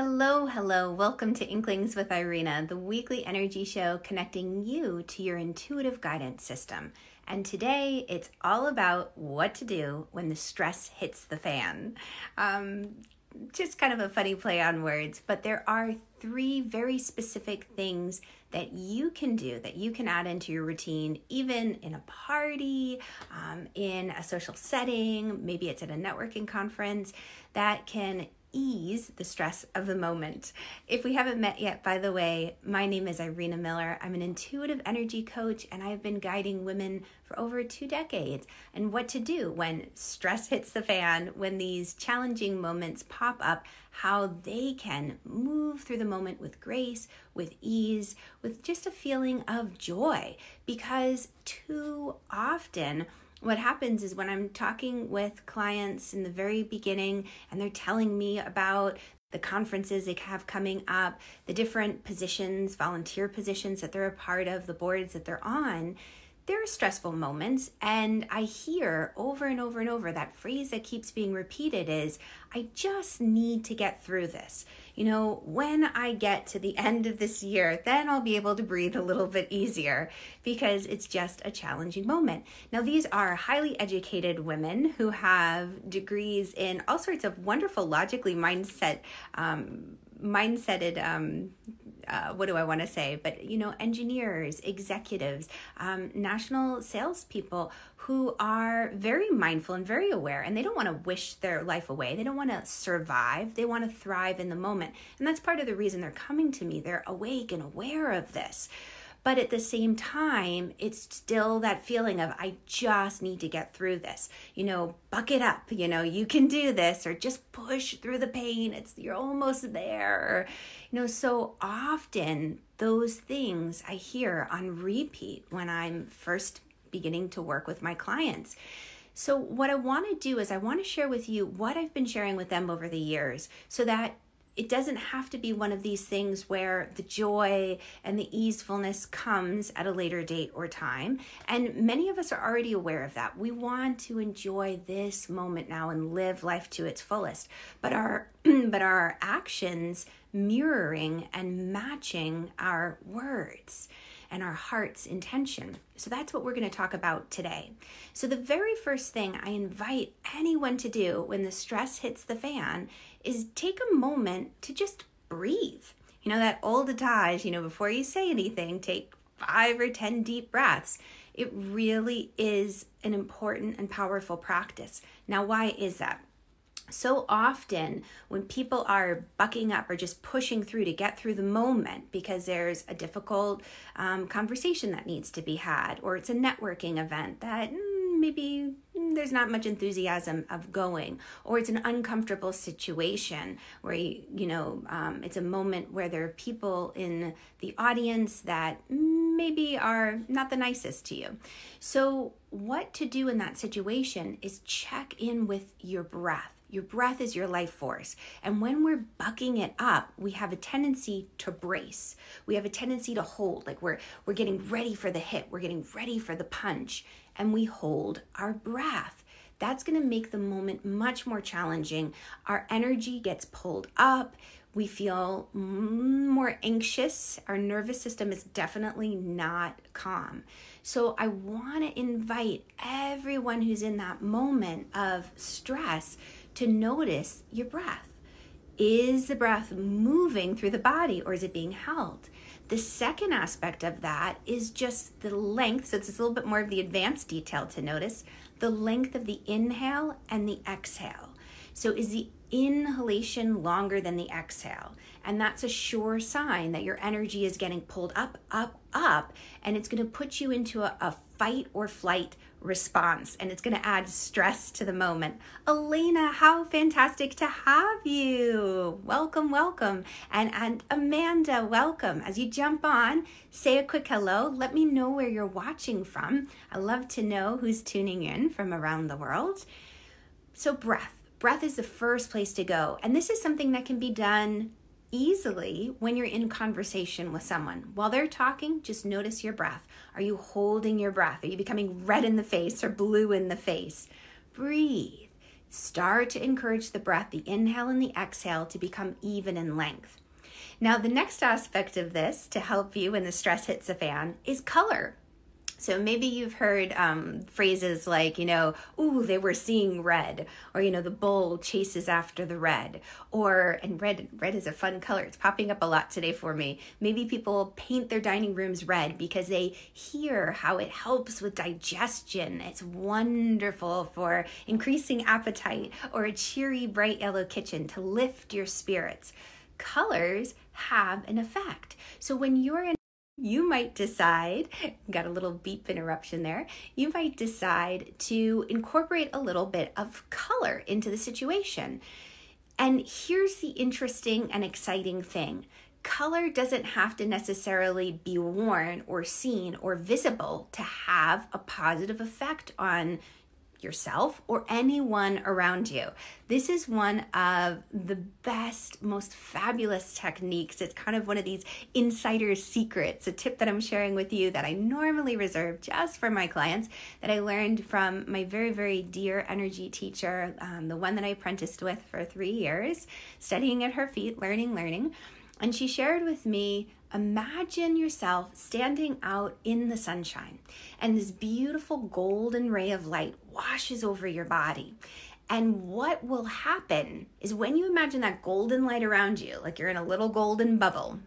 Hello, hello. Welcome to Inklings with Irina, the weekly energy show connecting you to your intuitive guidance system. And today it's all about what to do when the stress hits the fan. Um, just kind of a funny play on words, but there are three very specific things that you can do that you can add into your routine, even in a party, um, in a social setting, maybe it's at a networking conference, that can ease the stress of the moment. If we haven't met yet, by the way, my name is Irina Miller. I'm an intuitive energy coach and I have been guiding women for over two decades and what to do when stress hits the fan, when these challenging moments pop up, how they can move through the moment with grace, with ease, with just a feeling of joy. Because too often, what happens is when I'm talking with clients in the very beginning and they're telling me about the conferences they have coming up, the different positions, volunteer positions that they're a part of, the boards that they're on, there are stressful moments and i hear over and over and over that phrase that keeps being repeated is i just need to get through this. You know when i get to the end of this year then i'll be able to breathe a little bit easier because it's just a challenging moment. Now these are highly educated women who have degrees in all sorts of wonderful logically mindset um, mindseted um, uh, what do I want to say? But you know, engineers, executives, um, national salespeople who are very mindful and very aware, and they don't want to wish their life away. They don't want to survive. They want to thrive in the moment, and that's part of the reason they're coming to me. They're awake and aware of this. But at the same time, it's still that feeling of, I just need to get through this. You know, buck it up. You know, you can do this, or just push through the pain. It's, you're almost there. You know, so often those things I hear on repeat when I'm first beginning to work with my clients. So, what I want to do is, I want to share with you what I've been sharing with them over the years so that it doesn't have to be one of these things where the joy and the easefulness comes at a later date or time. And many of us are already aware of that. We want to enjoy this moment now and live life to its fullest. But our but our actions mirroring and matching our words and our heart's intention. So that's what we're going to talk about today. So, the very first thing I invite anyone to do when the stress hits the fan is take a moment to just breathe. You know, that old adage, you know, before you say anything, take five or 10 deep breaths. It really is an important and powerful practice. Now, why is that? So often when people are bucking up or just pushing through to get through the moment because there's a difficult um, conversation that needs to be had or it's a networking event that mm, maybe there's not much enthusiasm of going or it's an uncomfortable situation where you, you know um, it's a moment where there are people in the audience that maybe are not the nicest to you. So what to do in that situation is check in with your breath your breath is your life force. And when we're bucking it up, we have a tendency to brace. We have a tendency to hold, like we're we're getting ready for the hit, we're getting ready for the punch, and we hold our breath. That's going to make the moment much more challenging. Our energy gets pulled up. We feel more anxious. Our nervous system is definitely not calm. So, I want to invite everyone who's in that moment of stress to notice your breath. Is the breath moving through the body or is it being held? The second aspect of that is just the length. So it's a little bit more of the advanced detail to notice the length of the inhale and the exhale. So is the inhalation longer than the exhale? And that's a sure sign that your energy is getting pulled up, up, up, and it's going to put you into a, a fight or flight response and it's going to add stress to the moment. Elena, how fantastic to have you. Welcome, welcome. And and Amanda, welcome. As you jump on, say a quick hello. Let me know where you're watching from. I love to know who's tuning in from around the world. So breath. Breath is the first place to go. And this is something that can be done easily when you're in conversation with someone. While they're talking, just notice your breath. Are you holding your breath? Are you becoming red in the face or blue in the face? Breathe. start to encourage the breath, the inhale and the exhale, to become even in length. Now, the next aspect of this to help you when the stress hits the fan is color. So maybe you've heard um, phrases like, you know, ooh, they were seeing red, or you know, the bull chases after the red, or and red red is a fun color. It's popping up a lot today for me. Maybe people paint their dining rooms red because they hear how it helps with digestion. It's wonderful for increasing appetite, or a cheery bright yellow kitchen to lift your spirits. Colors have an effect. So when you're in you might decide, got a little beep interruption there, you might decide to incorporate a little bit of color into the situation. And here's the interesting and exciting thing color doesn't have to necessarily be worn or seen or visible to have a positive effect on yourself or anyone around you. This is one of the best, most fabulous techniques. It's kind of one of these insider secrets, a tip that I'm sharing with you that I normally reserve just for my clients that I learned from my very, very dear energy teacher, um, the one that I apprenticed with for three years, studying at her feet, learning, learning. And she shared with me imagine yourself standing out in the sunshine, and this beautiful golden ray of light washes over your body. And what will happen is when you imagine that golden light around you, like you're in a little golden bubble,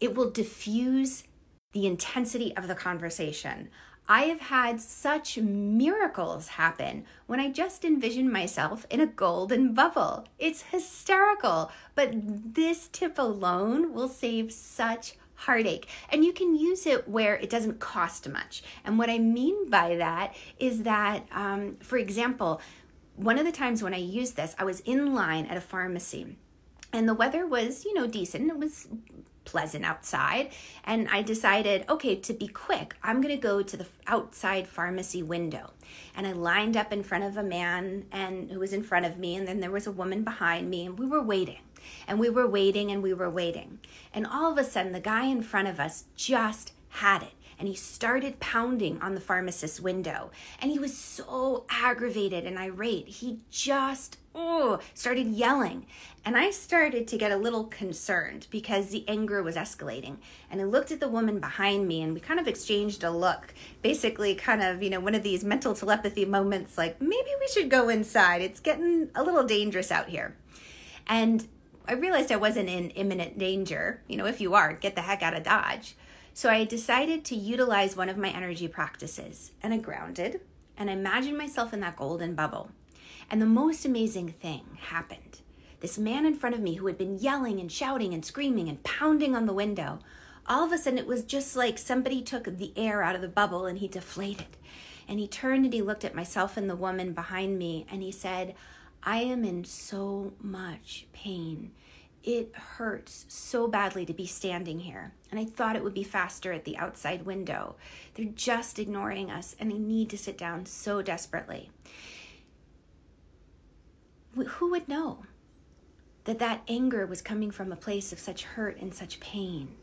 it will diffuse the intensity of the conversation. I have had such miracles happen when I just envision myself in a golden bubble. It's hysterical, but this tip alone will save such heartache. And you can use it where it doesn't cost much. And what I mean by that is that, um, for example, one of the times when I used this, I was in line at a pharmacy and the weather was, you know, decent. It was pleasant outside. And i decided okay to be quick i'm going to go to the outside pharmacy window. And i lined up in front of a man and who was in front of me and then there was a woman behind me and we were waiting. And we were waiting and we were waiting. And all of a sudden the guy in front of us just had it and he started pounding on the pharmacist's window. And he was so aggravated and irate. He just oh, started yelling. And I started to get a little concerned because the anger was escalating. And I looked at the woman behind me and we kind of exchanged a look. Basically, kind of, you know, one of these mental telepathy moments like, maybe we should go inside. It's getting a little dangerous out here. And I realized I wasn't in imminent danger. You know, if you are, get the heck out of Dodge. So I decided to utilize one of my energy practices and I grounded and I imagined myself in that golden bubble. And the most amazing thing happened. This man in front of me who had been yelling and shouting and screaming and pounding on the window, all of a sudden it was just like somebody took the air out of the bubble and he deflated. And he turned and he looked at myself and the woman behind me and he said, I am in so much pain. It hurts so badly to be standing here. And I thought it would be faster at the outside window. They're just ignoring us, and I need to sit down so desperately. Who would know that that anger was coming from a place of such hurt and such pain?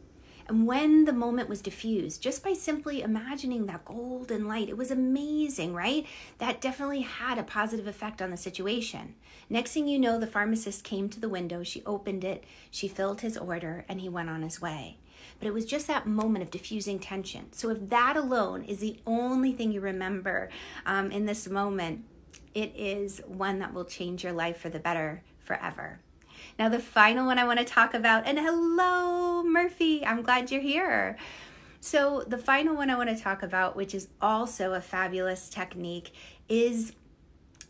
And when the moment was diffused, just by simply imagining that golden light, it was amazing, right? That definitely had a positive effect on the situation. Next thing you know, the pharmacist came to the window, she opened it, she filled his order, and he went on his way. But it was just that moment of diffusing tension. So if that alone is the only thing you remember um, in this moment, it is one that will change your life for the better forever. Now, the final one I want to talk about, and hello, Murphy, I'm glad you're here. So, the final one I want to talk about, which is also a fabulous technique, is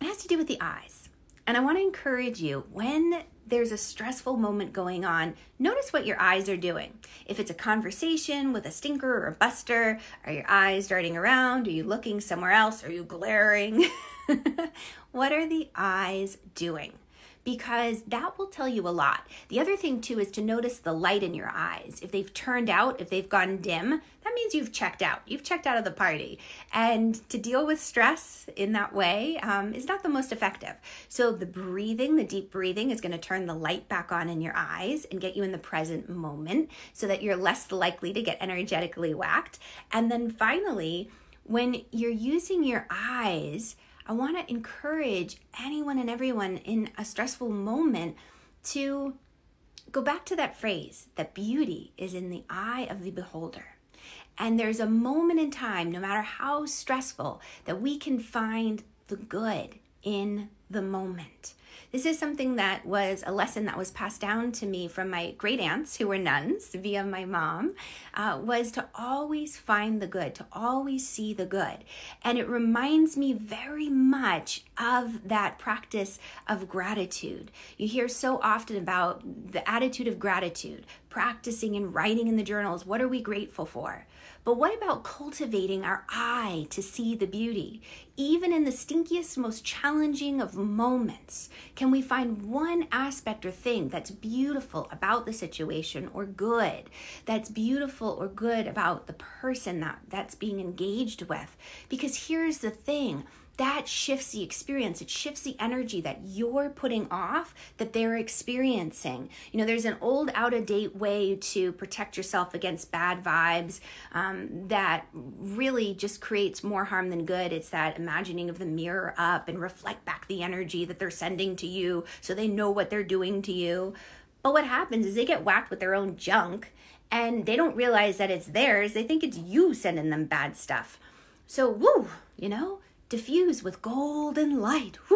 it has to do with the eyes. And I want to encourage you when there's a stressful moment going on, notice what your eyes are doing. If it's a conversation with a stinker or a buster, are your eyes darting around? Are you looking somewhere else? Are you glaring? what are the eyes doing? Because that will tell you a lot. The other thing, too, is to notice the light in your eyes. If they've turned out, if they've gone dim, that means you've checked out. You've checked out of the party. And to deal with stress in that way um, is not the most effective. So, the breathing, the deep breathing, is going to turn the light back on in your eyes and get you in the present moment so that you're less likely to get energetically whacked. And then finally, when you're using your eyes, I want to encourage anyone and everyone in a stressful moment to go back to that phrase that beauty is in the eye of the beholder. And there's a moment in time, no matter how stressful, that we can find the good in the moment. This is something that was a lesson that was passed down to me from my great aunts who were nuns via my mom, uh, was to always find the good, to always see the good. And it reminds me very much of that practice of gratitude. You hear so often about the attitude of gratitude, practicing and writing in the journals. What are we grateful for? But what about cultivating our eye to see the beauty? Even in the stinkiest, most challenging of moments, can we find one aspect or thing that's beautiful about the situation or good, that's beautiful or good about the person that, that's being engaged with? Because here's the thing that shifts the experience. It shifts the energy that you're putting off that they're experiencing. You know, there's an old, out of date way to protect yourself against bad vibes um, that really just creates more harm than good. It's that imagining of the mirror up and reflect back the energy that they're sending to you so they know what they're doing to you. But what happens is they get whacked with their own junk and they don't realize that it's theirs. They think it's you sending them bad stuff. So, woo, you know, diffuse with golden light.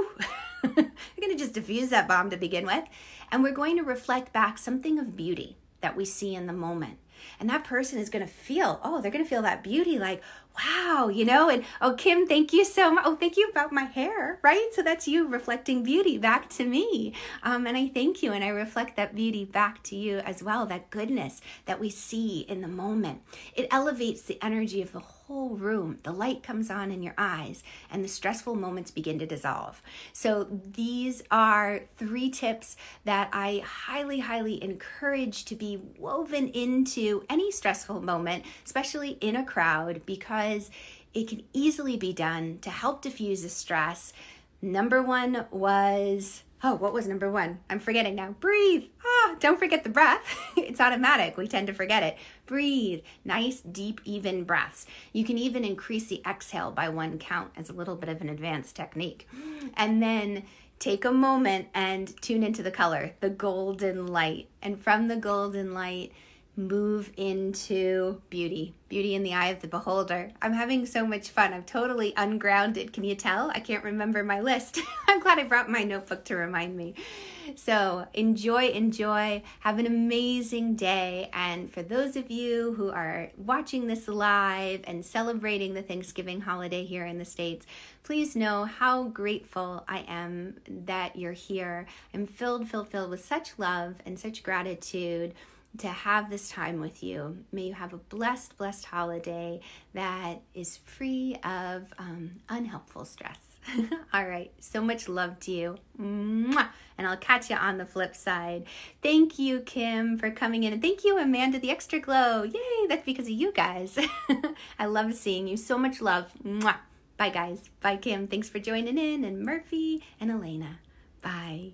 we're going to just diffuse that bomb to begin with. And we're going to reflect back something of beauty that we see in the moment. And that person is going to feel, oh, they're going to feel that beauty like, wow, you know, and oh, Kim, thank you so much. Oh, thank you about my hair, right? So that's you reflecting beauty back to me. Um, and I thank you, and I reflect that beauty back to you as well, that goodness that we see in the moment. It elevates the energy of the whole room. The light comes on in your eyes, and the stressful moments begin to dissolve. So, these are three tips that I highly, highly encourage to be woven into any stressful moment, especially in a crowd, because because it can easily be done to help diffuse the stress. Number one was, oh, what was number one? I'm forgetting now. Breathe. Ah, don't forget the breath. it's automatic. We tend to forget it. Breathe. Nice, deep, even breaths. You can even increase the exhale by one count as a little bit of an advanced technique. And then take a moment and tune into the color, the golden light. And from the golden light, move into beauty, beauty in the eye of the beholder. I'm having so much fun. I'm totally ungrounded. Can you tell? I can't remember my list. I'm glad I brought my notebook to remind me. So enjoy, enjoy. Have an amazing day. And for those of you who are watching this live and celebrating the Thanksgiving holiday here in the States, please know how grateful I am that you're here. I'm filled, filled, filled with such love and such gratitude to have this time with you. May you have a blessed, blessed holiday that is free of um, unhelpful stress. All right, so much love to you. Mwah! And I'll catch you on the flip side. Thank you, Kim, for coming in. And thank you, Amanda, the extra glow. Yay, that's because of you guys. I love seeing you. So much love. Mwah! Bye, guys. Bye, Kim. Thanks for joining in. And Murphy and Elena. Bye.